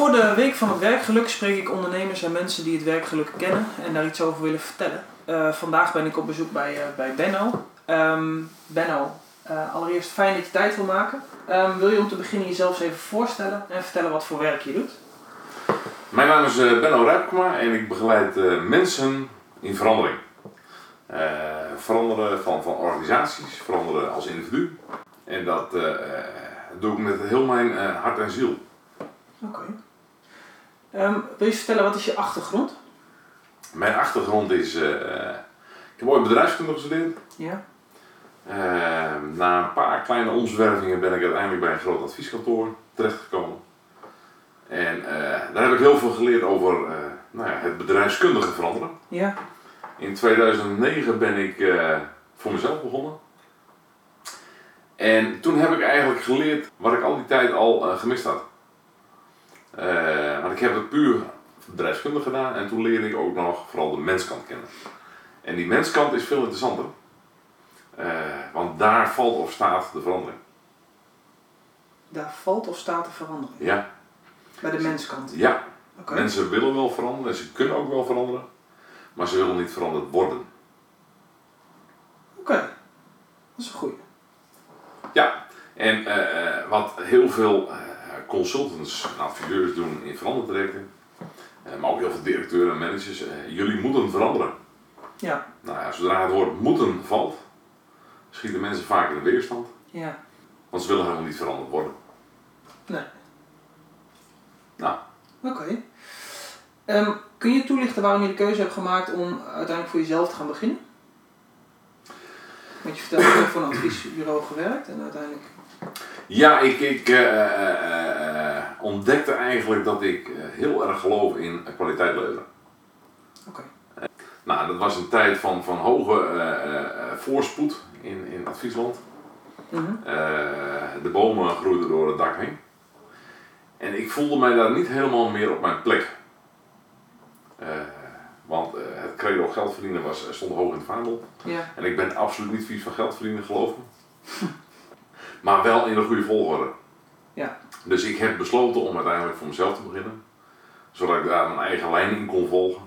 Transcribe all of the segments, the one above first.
Voor de Week van het Werkgeluk spreek ik ondernemers en mensen die het werkgeluk kennen en daar iets over willen vertellen. Eh, vandaag ben ik op bezoek bij, eh, bij Benno. Ehm, Benno, eh, allereerst fijn dat je tijd wil maken. Ehm, wil je om te beginnen jezelf eens even voorstellen en vertellen wat voor werk je doet? Mijn naam is Benno Rijpkema en ik begeleid mensen in verandering. Veranderen van, van organisaties, veranderen als individu. En dat doe ik met heel mijn hart en ziel. Oké. Ehm, wil je vertellen wat is je achtergrond? Mijn achtergrond is, eh, ik heb ooit bedrijfskunde gestudeerd. Ja. Eh, na een paar kleine omzwervingen ben ik uiteindelijk bij een groot advieskantoor terechtgekomen. En eh, daar heb ik heel veel geleerd over eh, nou ja, het bedrijfskundige veranderen. Ja. In 2009 ben ik voor mezelf begonnen. En toen heb ik eigenlijk geleerd wat ik al die tijd al gemist had. Eh, want ik heb het puur bedrijfskundig gedaan en toen leerde ik ook nog vooral de menskant kennen. En die menskant is veel interessanter. Eh, want daar valt of staat de verandering. Daar valt of staat te veranderen. Ja, Bij de menskant. ja. Mensen willen wel veranderen en ze kunnen ook wel veranderen. Maar ze willen niet veranderd worden. Oké. Dat is een goeie. Ja, en eh, wat heel veel consultants en adviseurs doen in verandertrajecten, eh, maar ook heel veel directeuren en managers, eh, jullie moeten veranderen. Ja. Nou ja, zodra het woord moeten valt, schieten mensen vaak in de weerstand, Ja. want ze willen helemaal niet veranderd worden. Nee. Nou, Oké. Ehm, kun je toelichten waarom je de keuze hebt gemaakt om uiteindelijk voor jezelf te gaan beginnen? Want je vertelde, je hebt voor een adviesbureau gewerkt en uiteindelijk... ja, ik, ik eh, eh, eh, ontdekte eigenlijk dat ik heel erg geloof in kwaliteit leveren. Oké. Nou, dat was een tijd van, van hoge voorspoed in, in adviesland. Mhm. De bomen groeiden door het dak heen. En ik voelde mij daar niet helemaal meer op mijn plek. Want het credo geld verdienen was, stond hoog in het vaandel. Ja. En ik ben absoluut niet vies van geld verdienen, geloof me. maar wel in de goede volgorde. Ja. Dus ik heb besloten om uiteindelijk voor mezelf te beginnen. Zodat ik daar mijn eigen lijn in kon volgen.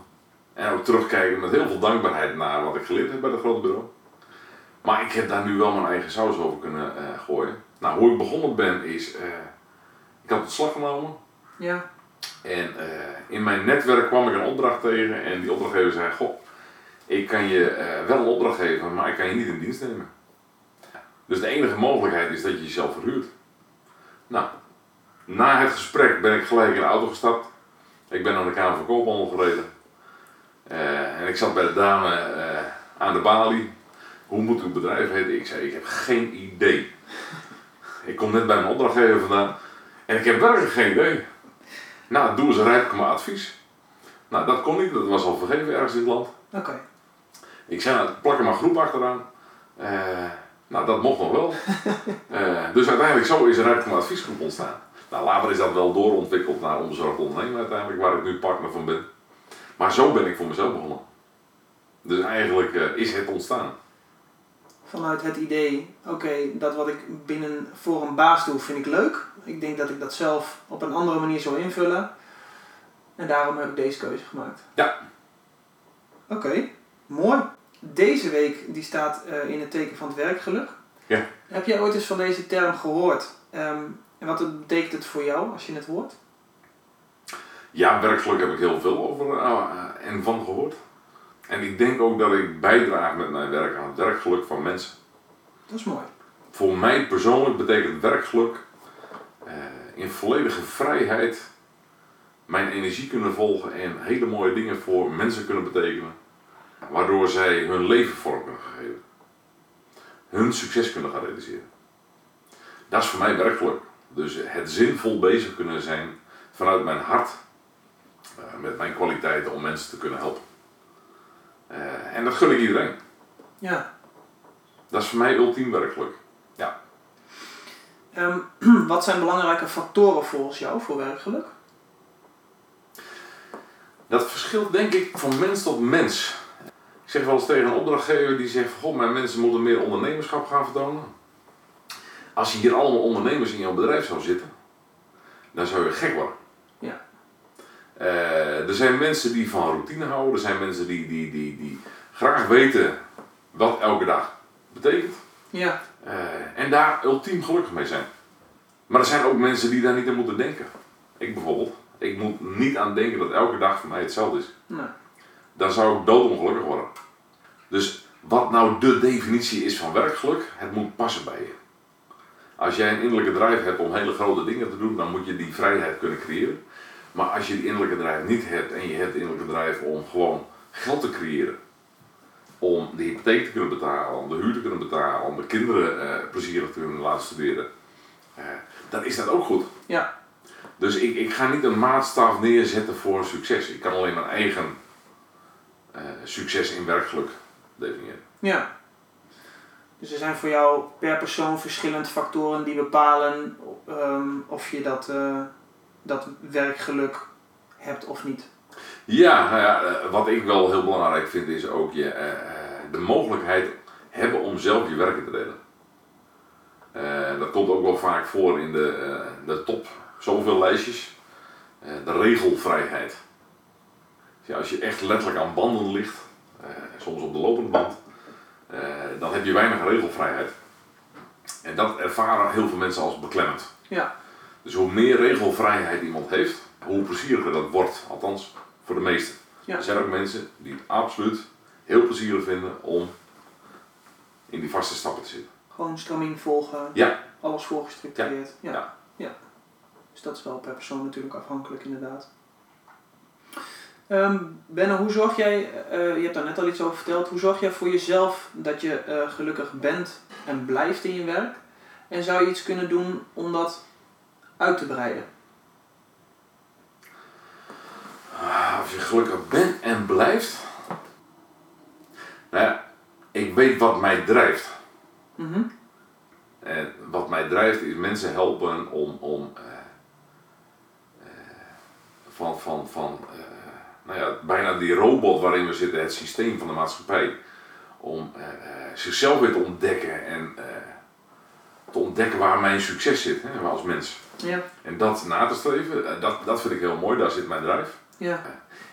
En ook terugkijken met heel veel dankbaarheid naar wat ik geleerd heb bij dat grote bureau. Maar ik heb daar nu wel mijn eigen saus over kunnen eh, gooien. Nou, hoe ik begonnen ben is, eh, ik had ontslag genomen. Ja. En eh, in mijn netwerk kwam ik een opdracht tegen en die opdrachtgever zei, goh, ik kan je wel een opdracht geven, maar ik kan je niet in dienst nemen. Dus de enige mogelijkheid is dat je jezelf verhuurt. Nou, na het gesprek ben ik gelijk in de auto gestapt. Ik ben naar de Kamer van Koophandel gereden. Eh, en ik zat bij de dame eh, aan de balie. Hoe moet uw bedrijf heten? Ik zei, ik heb geen idee. Ik kom net bij mijn opdrachtgever vandaan. En ik heb werkelijk geen idee. Nou, doe eens een rijpkema advies. Nou, dat kon niet. Dat was al vergeven ergens in het land. Oké. Ik zei, nou, plak er maar groep achteraan. Eh, nou, dat mocht nog wel. Eh, dus uiteindelijk zo is er rijpkema adviesgroep ontstaan. Nou, later is dat wel doorontwikkeld naar onbezorgd ondernemen uiteindelijk, waar ik nu partner van ben. Maar zo ben ik voor mezelf begonnen. Dus eigenlijk eh, is het ontstaan. Vanuit het idee, oké, dat wat ik binnen voor een baas doe, vind ik leuk. Ik denk dat ik dat zelf op een andere manier zou invullen. En daarom heb ik deze keuze gemaakt. Ja. Oké, mooi. Deze week die staat eh, in het teken van het werkgeluk. Ja. Heb jij ooit eens van deze term gehoord? Ehm, en wat betekent het voor jou als je het hoort? Ja, werkgeluk heb ik heel veel over eh, eh, en van gehoord. En ik denk ook dat ik bijdraag met mijn werk aan het werkgeluk van mensen. Dat is mooi. Voor mij persoonlijk betekent werkgeluk eh, in volledige vrijheid mijn energie kunnen volgen en hele mooie dingen voor mensen kunnen betekenen. Waardoor zij hun leven vorm kunnen geven. Hun succes kunnen gaan realiseren. Dat is voor mij werkgeluk. Dus het zinvol bezig kunnen zijn vanuit mijn hart. eh, met mijn kwaliteiten om mensen te kunnen helpen. Eh, en dat gun ik iedereen. Ja. Dat is voor mij ultiem werkgeluk. Ehm, wat zijn belangrijke factoren volgens jou voor werkgeluk? Dat verschilt denk ik van mens tot mens. Zeg wel eens tegen een opdrachtgever die zegt: Goh, mijn mensen moeten meer ondernemerschap gaan vertonen. Als je hier allemaal ondernemers in jouw bedrijf zou zitten, dan zou je gek worden. Ja. Eh, er zijn mensen die van routine houden. Er zijn mensen die, die, die, die graag weten wat elke dag betekent. Ja, Eh, en daar ultiem gelukkig mee zijn. Maar er zijn ook mensen die daar niet aan moeten denken. Ik bijvoorbeeld. Ik moet niet aan denken dat elke dag voor mij hetzelfde is. nou, Dan zou ik doodongelukkig worden. Dus wat nou de definitie is van werkgeluk, het moet passen bij je. Als jij een innerlijke drive hebt om hele grote dingen te doen, dan moet je die vrijheid kunnen creëren. Maar als je die innerlijke drive niet hebt en je hebt de innerlijke drive om gewoon geld te creëren, om de hypotheek te kunnen betalen, om de huur te kunnen betalen, om de kinderen eh, plezierig te kunnen laten studeren, eh, dan is dat ook goed. ja, Dus ik, ik ga niet een maatstaf neerzetten voor succes. Ik kan alleen mijn eigen eh, succes in werkgeluk definiëren. ja. Dus er zijn voor jou per persoon verschillende factoren die bepalen ehm, of je dat, eh, dat werkgeluk hebt of niet. Ja, nou ja, eh, wat ik wel heel belangrijk vind is ook je, de mogelijkheid hebben om zelf je werken te delen. Dat komt ook wel vaak voor in de, de top zoveel lijstjes. De regelvrijheid. Dus ja, als je echt letterlijk aan banden ligt, eh, soms op de lopende band, eh, dan heb je weinig regelvrijheid. En dat ervaren heel veel mensen als beklemmend. Ja, Dus hoe meer regelvrijheid iemand heeft, hoe plezieriger dat wordt. Althans, voor de meesten. Ja. Er zijn ook mensen die het absoluut heel plezierig vinden om in die vaste stappen te zitten. gewoon stramien volgen, Ja, alles voorgestructureerd. Ja. Ja. Ja. Dus dat is wel per persoon natuurlijk afhankelijk inderdaad. Benno, hoe zorg jij, eh, je hebt daar net al iets over verteld, hoe zorg jij voor jezelf dat je eh, gelukkig bent en blijft in je werk? En zou je iets kunnen doen om dat uit te breiden? Ah, Als je gelukkig bent en blijft. Nou ja, ik weet wat mij drijft. Mhm. En wat mij drijft is mensen helpen om, om eh, van, van, van nou ja, bijna die robot waarin we zitten, het systeem van de maatschappij, om eh, eh, zichzelf weer te ontdekken en eh, te ontdekken waar mijn succes zit hè, als mens. Ja. En dat na te streven, dat, dat vind ik heel mooi, daar zit mijn drijf. Ja.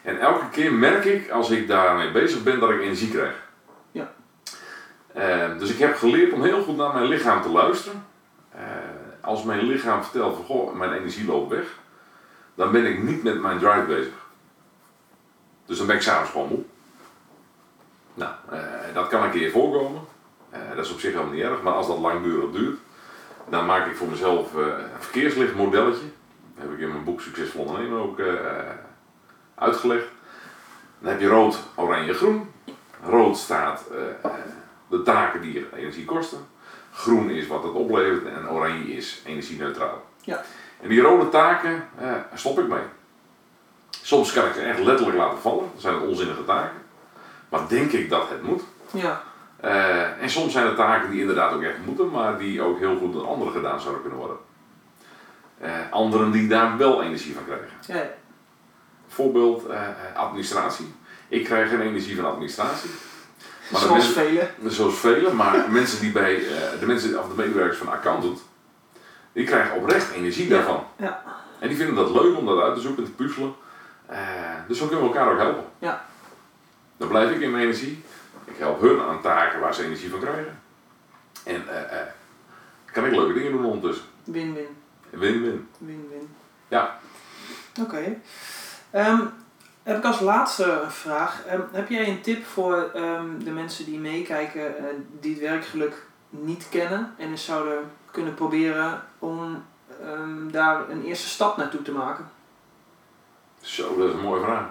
En elke keer merk ik, als ik daarmee bezig ben, dat ik energie krijg. Ja. Dus ik heb geleerd om heel goed naar mijn lichaam te luisteren. Als mijn lichaam vertelt van, goh, mijn energie loopt weg, dan ben ik niet met mijn drive bezig. Dus dan ben ik s'avonds gewoon moe. Nou, eh, dat kan een keer voorkomen. Eh, dat is op zich helemaal niet erg, maar als dat langdurig duurt, dan maak ik voor mezelf eh, een verkeerslichtmodelletje. Dat heb ik in mijn boek Succesvol Ondernemen ook uitgelegd. Dan heb je rood, oranje, groen. Rood staat de taken die je energie kosten. Groen is wat het oplevert en oranje is energie-neutraal. Ja. En die rode taken stop ik mee. Soms kan ik ze echt letterlijk laten vallen. Dat zijn onzinnige taken. Maar denk ik dat het moet. Ja. Eh, en soms zijn er taken die inderdaad ook echt moeten, maar die ook heel goed door anderen gedaan zouden kunnen worden. Eh, anderen die daar wel energie van krijgen. Ja. Voorbeeld eh, administratie. Ik krijg geen energie van administratie. Maar Zoals mensen- velen. Zoals velen, maar mensen die bij de mensen of de medewerkers van accountant, die krijgen oprecht energie Ja. daarvan. Ja. En die vinden dat leuk om dat uit te zoeken, te puzzelen. Eh, dus zo kunnen we elkaar ook helpen. Ja. Dan blijf ik in mijn energie. Ik help hun aan taken waar ze energie van krijgen. En eh, eh, kan ik leuke dingen doen ondertussen. Win-win. Win-win. Win-win. Ja. Oké. Ehm, heb ik als laatste een vraag. Ehm, heb jij een tip voor ehm, de mensen die meekijken, die het werkgeluk niet kennen en eens zouden kunnen proberen om daar een eerste stap naartoe te maken? Zo, dat is een mooie vraag.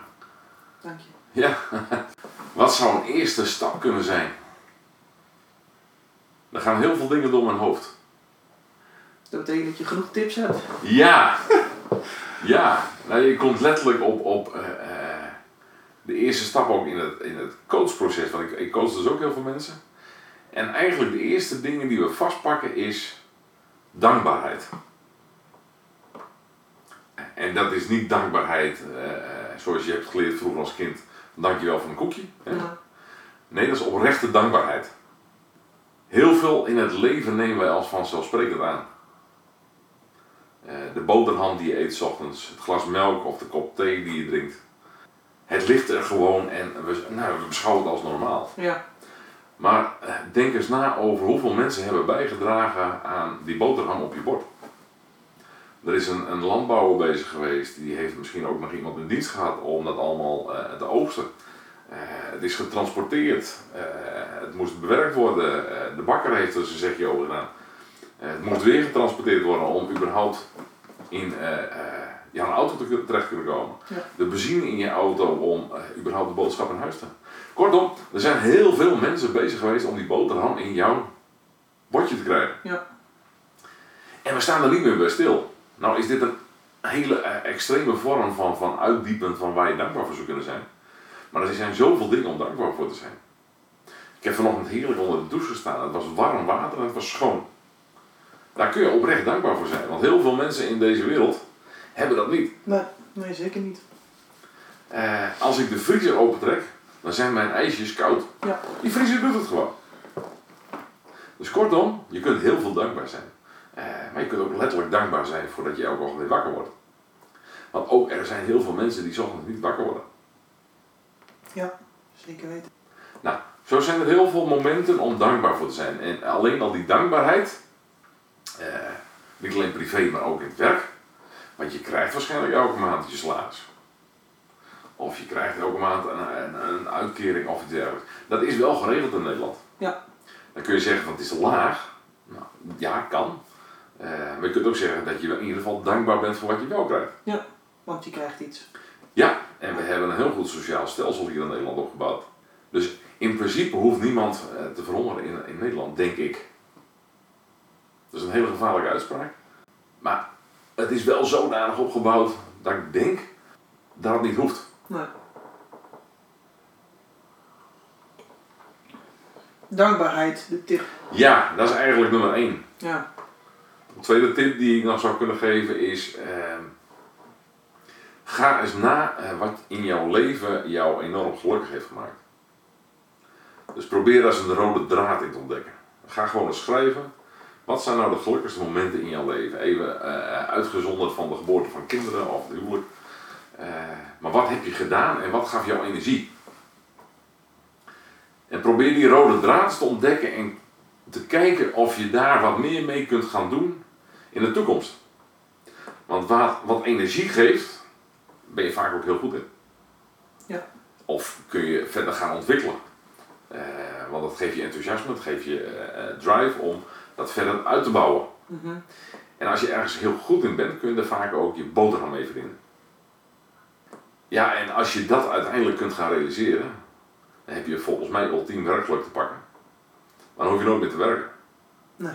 Dank je. Ja. Wat zou een eerste stap kunnen zijn? Er gaan heel veel dingen door mijn hoofd. Dat betekent dat je genoeg tips hebt. Ja, ja. Nou, je komt letterlijk op, op eh, eh, de eerste stap ook in het, in het coachproces. Want ik, ik coach dus ook heel veel mensen. En eigenlijk de eerste dingen die we vastpakken is dankbaarheid. En dat is niet dankbaarheid eh, eh, zoals je hebt geleerd vroeger als kind. Dankjewel voor een koekje. Hè? Ja. Nee, dat is oprechte dankbaarheid. Heel veel in het leven nemen wij als vanzelfsprekend aan. Eh, de boterham die je eet 's ochtends, het glas melk of de kop thee die je drinkt. Het ligt er gewoon en we, nou, we beschouwen het als normaal. Ja. Maar denk eens na over hoeveel mensen hebben bijgedragen aan die boterham op je bord. Er is een, een landbouwer bezig geweest, die heeft misschien ook nog iemand in dienst gehad om dat allemaal eh, te oogsten. Eh, het is getransporteerd, eh, het moest bewerkt worden, de bakker heeft er zijn zegje over gedaan. Het moest weer getransporteerd worden om überhaupt in ja, een auto te terecht te kunnen komen. Ja. De benzine in je auto om überhaupt de boodschap in huis te Kortom, er zijn heel veel mensen bezig geweest om die boterham in jouw bordje te krijgen. Ja. En we staan er niet meer bij stil. Nou is dit een hele eh, extreme vorm van, van uitdiepen van waar je dankbaar voor zou kunnen zijn. Maar er zijn zoveel dingen om dankbaar voor te zijn. Ik heb vanochtend heerlijk onder de douche gestaan. Het was warm water en het was schoon. Daar kun je oprecht dankbaar voor zijn. Want heel veel mensen in deze wereld hebben dat niet. Nee, nee, zeker niet. Eh, als ik de vriezer opentrek, dan zijn mijn ijsjes koud. Ja. Die vriezer doet het gewoon. Dus kortom, je kunt heel veel dankbaar zijn. Eh, maar je kunt ook letterlijk dankbaar zijn voordat je elke ochtend weer wakker wordt. Want ook er zijn heel veel mensen die 's ochtends niet wakker worden. Ja, zeker weten. Nou, zo zijn er heel veel momenten om dankbaar voor te zijn. En alleen al die dankbaarheid, eh, niet alleen privé, maar ook in het werk. Want je krijgt waarschijnlijk elke maand je salaris. Of je krijgt elke maand een, een, een uitkering of iets dergelijks. Dat is wel geregeld in Nederland. Ja. Dan kun je zeggen van het is laag. Nou, ja, kan. Eh, maar je kunt ook zeggen dat je in ieder geval dankbaar bent voor wat je wel krijgt. Want je krijgt iets. Ja, en we hebben een heel goed sociaal stelsel hier in Nederland opgebouwd. Dus in principe hoeft niemand eh, te verhongeren in, in Nederland, denk ik. Dat is een hele gevaarlijke uitspraak. Maar het is wel zodanig opgebouwd dat ik denk dat het niet hoeft. Nee. Dankbaarheid, de tip. Ja, dat is eigenlijk nummer één. Ja. De tweede tip die ik nog zou kunnen geven is... ehm, ga eens na eh, wat in jouw leven jou enorm gelukkig heeft gemaakt. Dus probeer daar eens een rode draad in te ontdekken. Ga gewoon eens schrijven. Wat zijn nou de gelukkigste momenten in jouw leven? Even eh, uitgezonderd van de geboorte van kinderen of het huwelijk. Eh, maar wat heb je gedaan en wat gaf jou energie? En probeer die rode draad te ontdekken en te kijken of je daar wat meer mee kunt gaan doen in de toekomst. Want wat, wat energie geeft, ben je vaak ook heel goed in. Ja. Of kun je verder gaan ontwikkelen. Eh, want dat geeft je enthousiasme, dat geeft je eh, eh, drive om dat verder uit te bouwen. Mhm. En als je ergens heel goed in bent, kun je er vaak ook je boterham mee verdienen. Ja, en als je dat uiteindelijk kunt gaan realiseren, dan heb je volgens mij ultiem werkgeluk te pakken. Maar dan hoef je nooit meer te werken. Nee.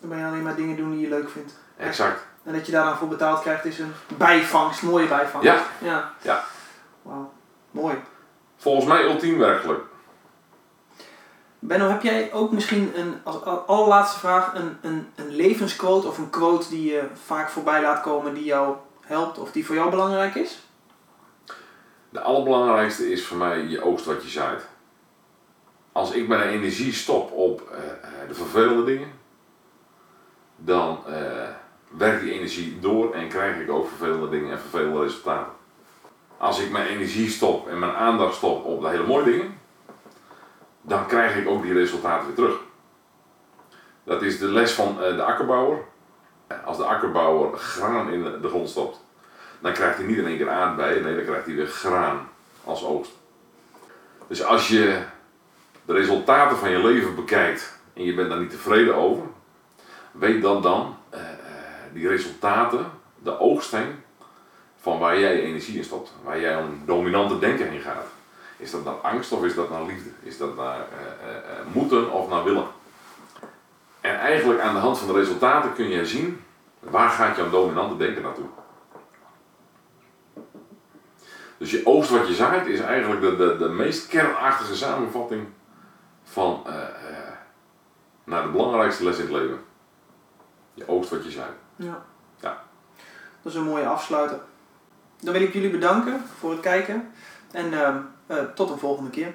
Dan ben je alleen maar dingen doen die je leuk vindt. Exact. En dat je daar dan voor betaald krijgt is een bijvangst, mooie bijvangst. Ja. Ja. Ja. Wauw. Mooi. Volgens mij ultiem werkgeluk. Benno, heb jij ook misschien een, als als allerlaatste vraag, een, een, een levensquote of een quote die je vaak voorbij laat komen die jou helpt of die voor jou belangrijk is? De allerbelangrijkste is voor mij je oogst wat je zaait. Als ik mijn energie stop op eh, eh, de vervelende dingen, dan eh, werkt die energie door en krijg ik ook vervelende dingen en vervelende resultaten. Als ik mijn energie stop en mijn aandacht stop op de hele mooie dingen, dan krijg ik ook die resultaten weer terug. Dat is de les van eh, de akkerbouwer. Als de akkerbouwer graan in de- de grond stopt, dan krijgt hij niet in één keer aardbeien, nee, dan krijgt hij weer graan als oogst. Dus als je de resultaten van je leven bekijkt en je bent daar niet tevreden over, weet dan dan eh, eh, die resultaten de oogst van waar jij energie in stopt, waar jij een dominante denken heen gaat. Is dat naar angst of is dat naar liefde? Is dat naar eh, moeten of naar willen? En eigenlijk aan de hand van de resultaten kun je zien waar gaat jouw dominante denken naartoe. Dus je oogst wat je zaait is eigenlijk de, de, de meest kernachtige samenvatting van naar de belangrijkste les in het leven. Je oogst wat je zaait. Ja. Ja. Dat is een mooie afsluiter. Dan wil ik jullie bedanken voor het kijken en ehm, eh, tot een volgende keer.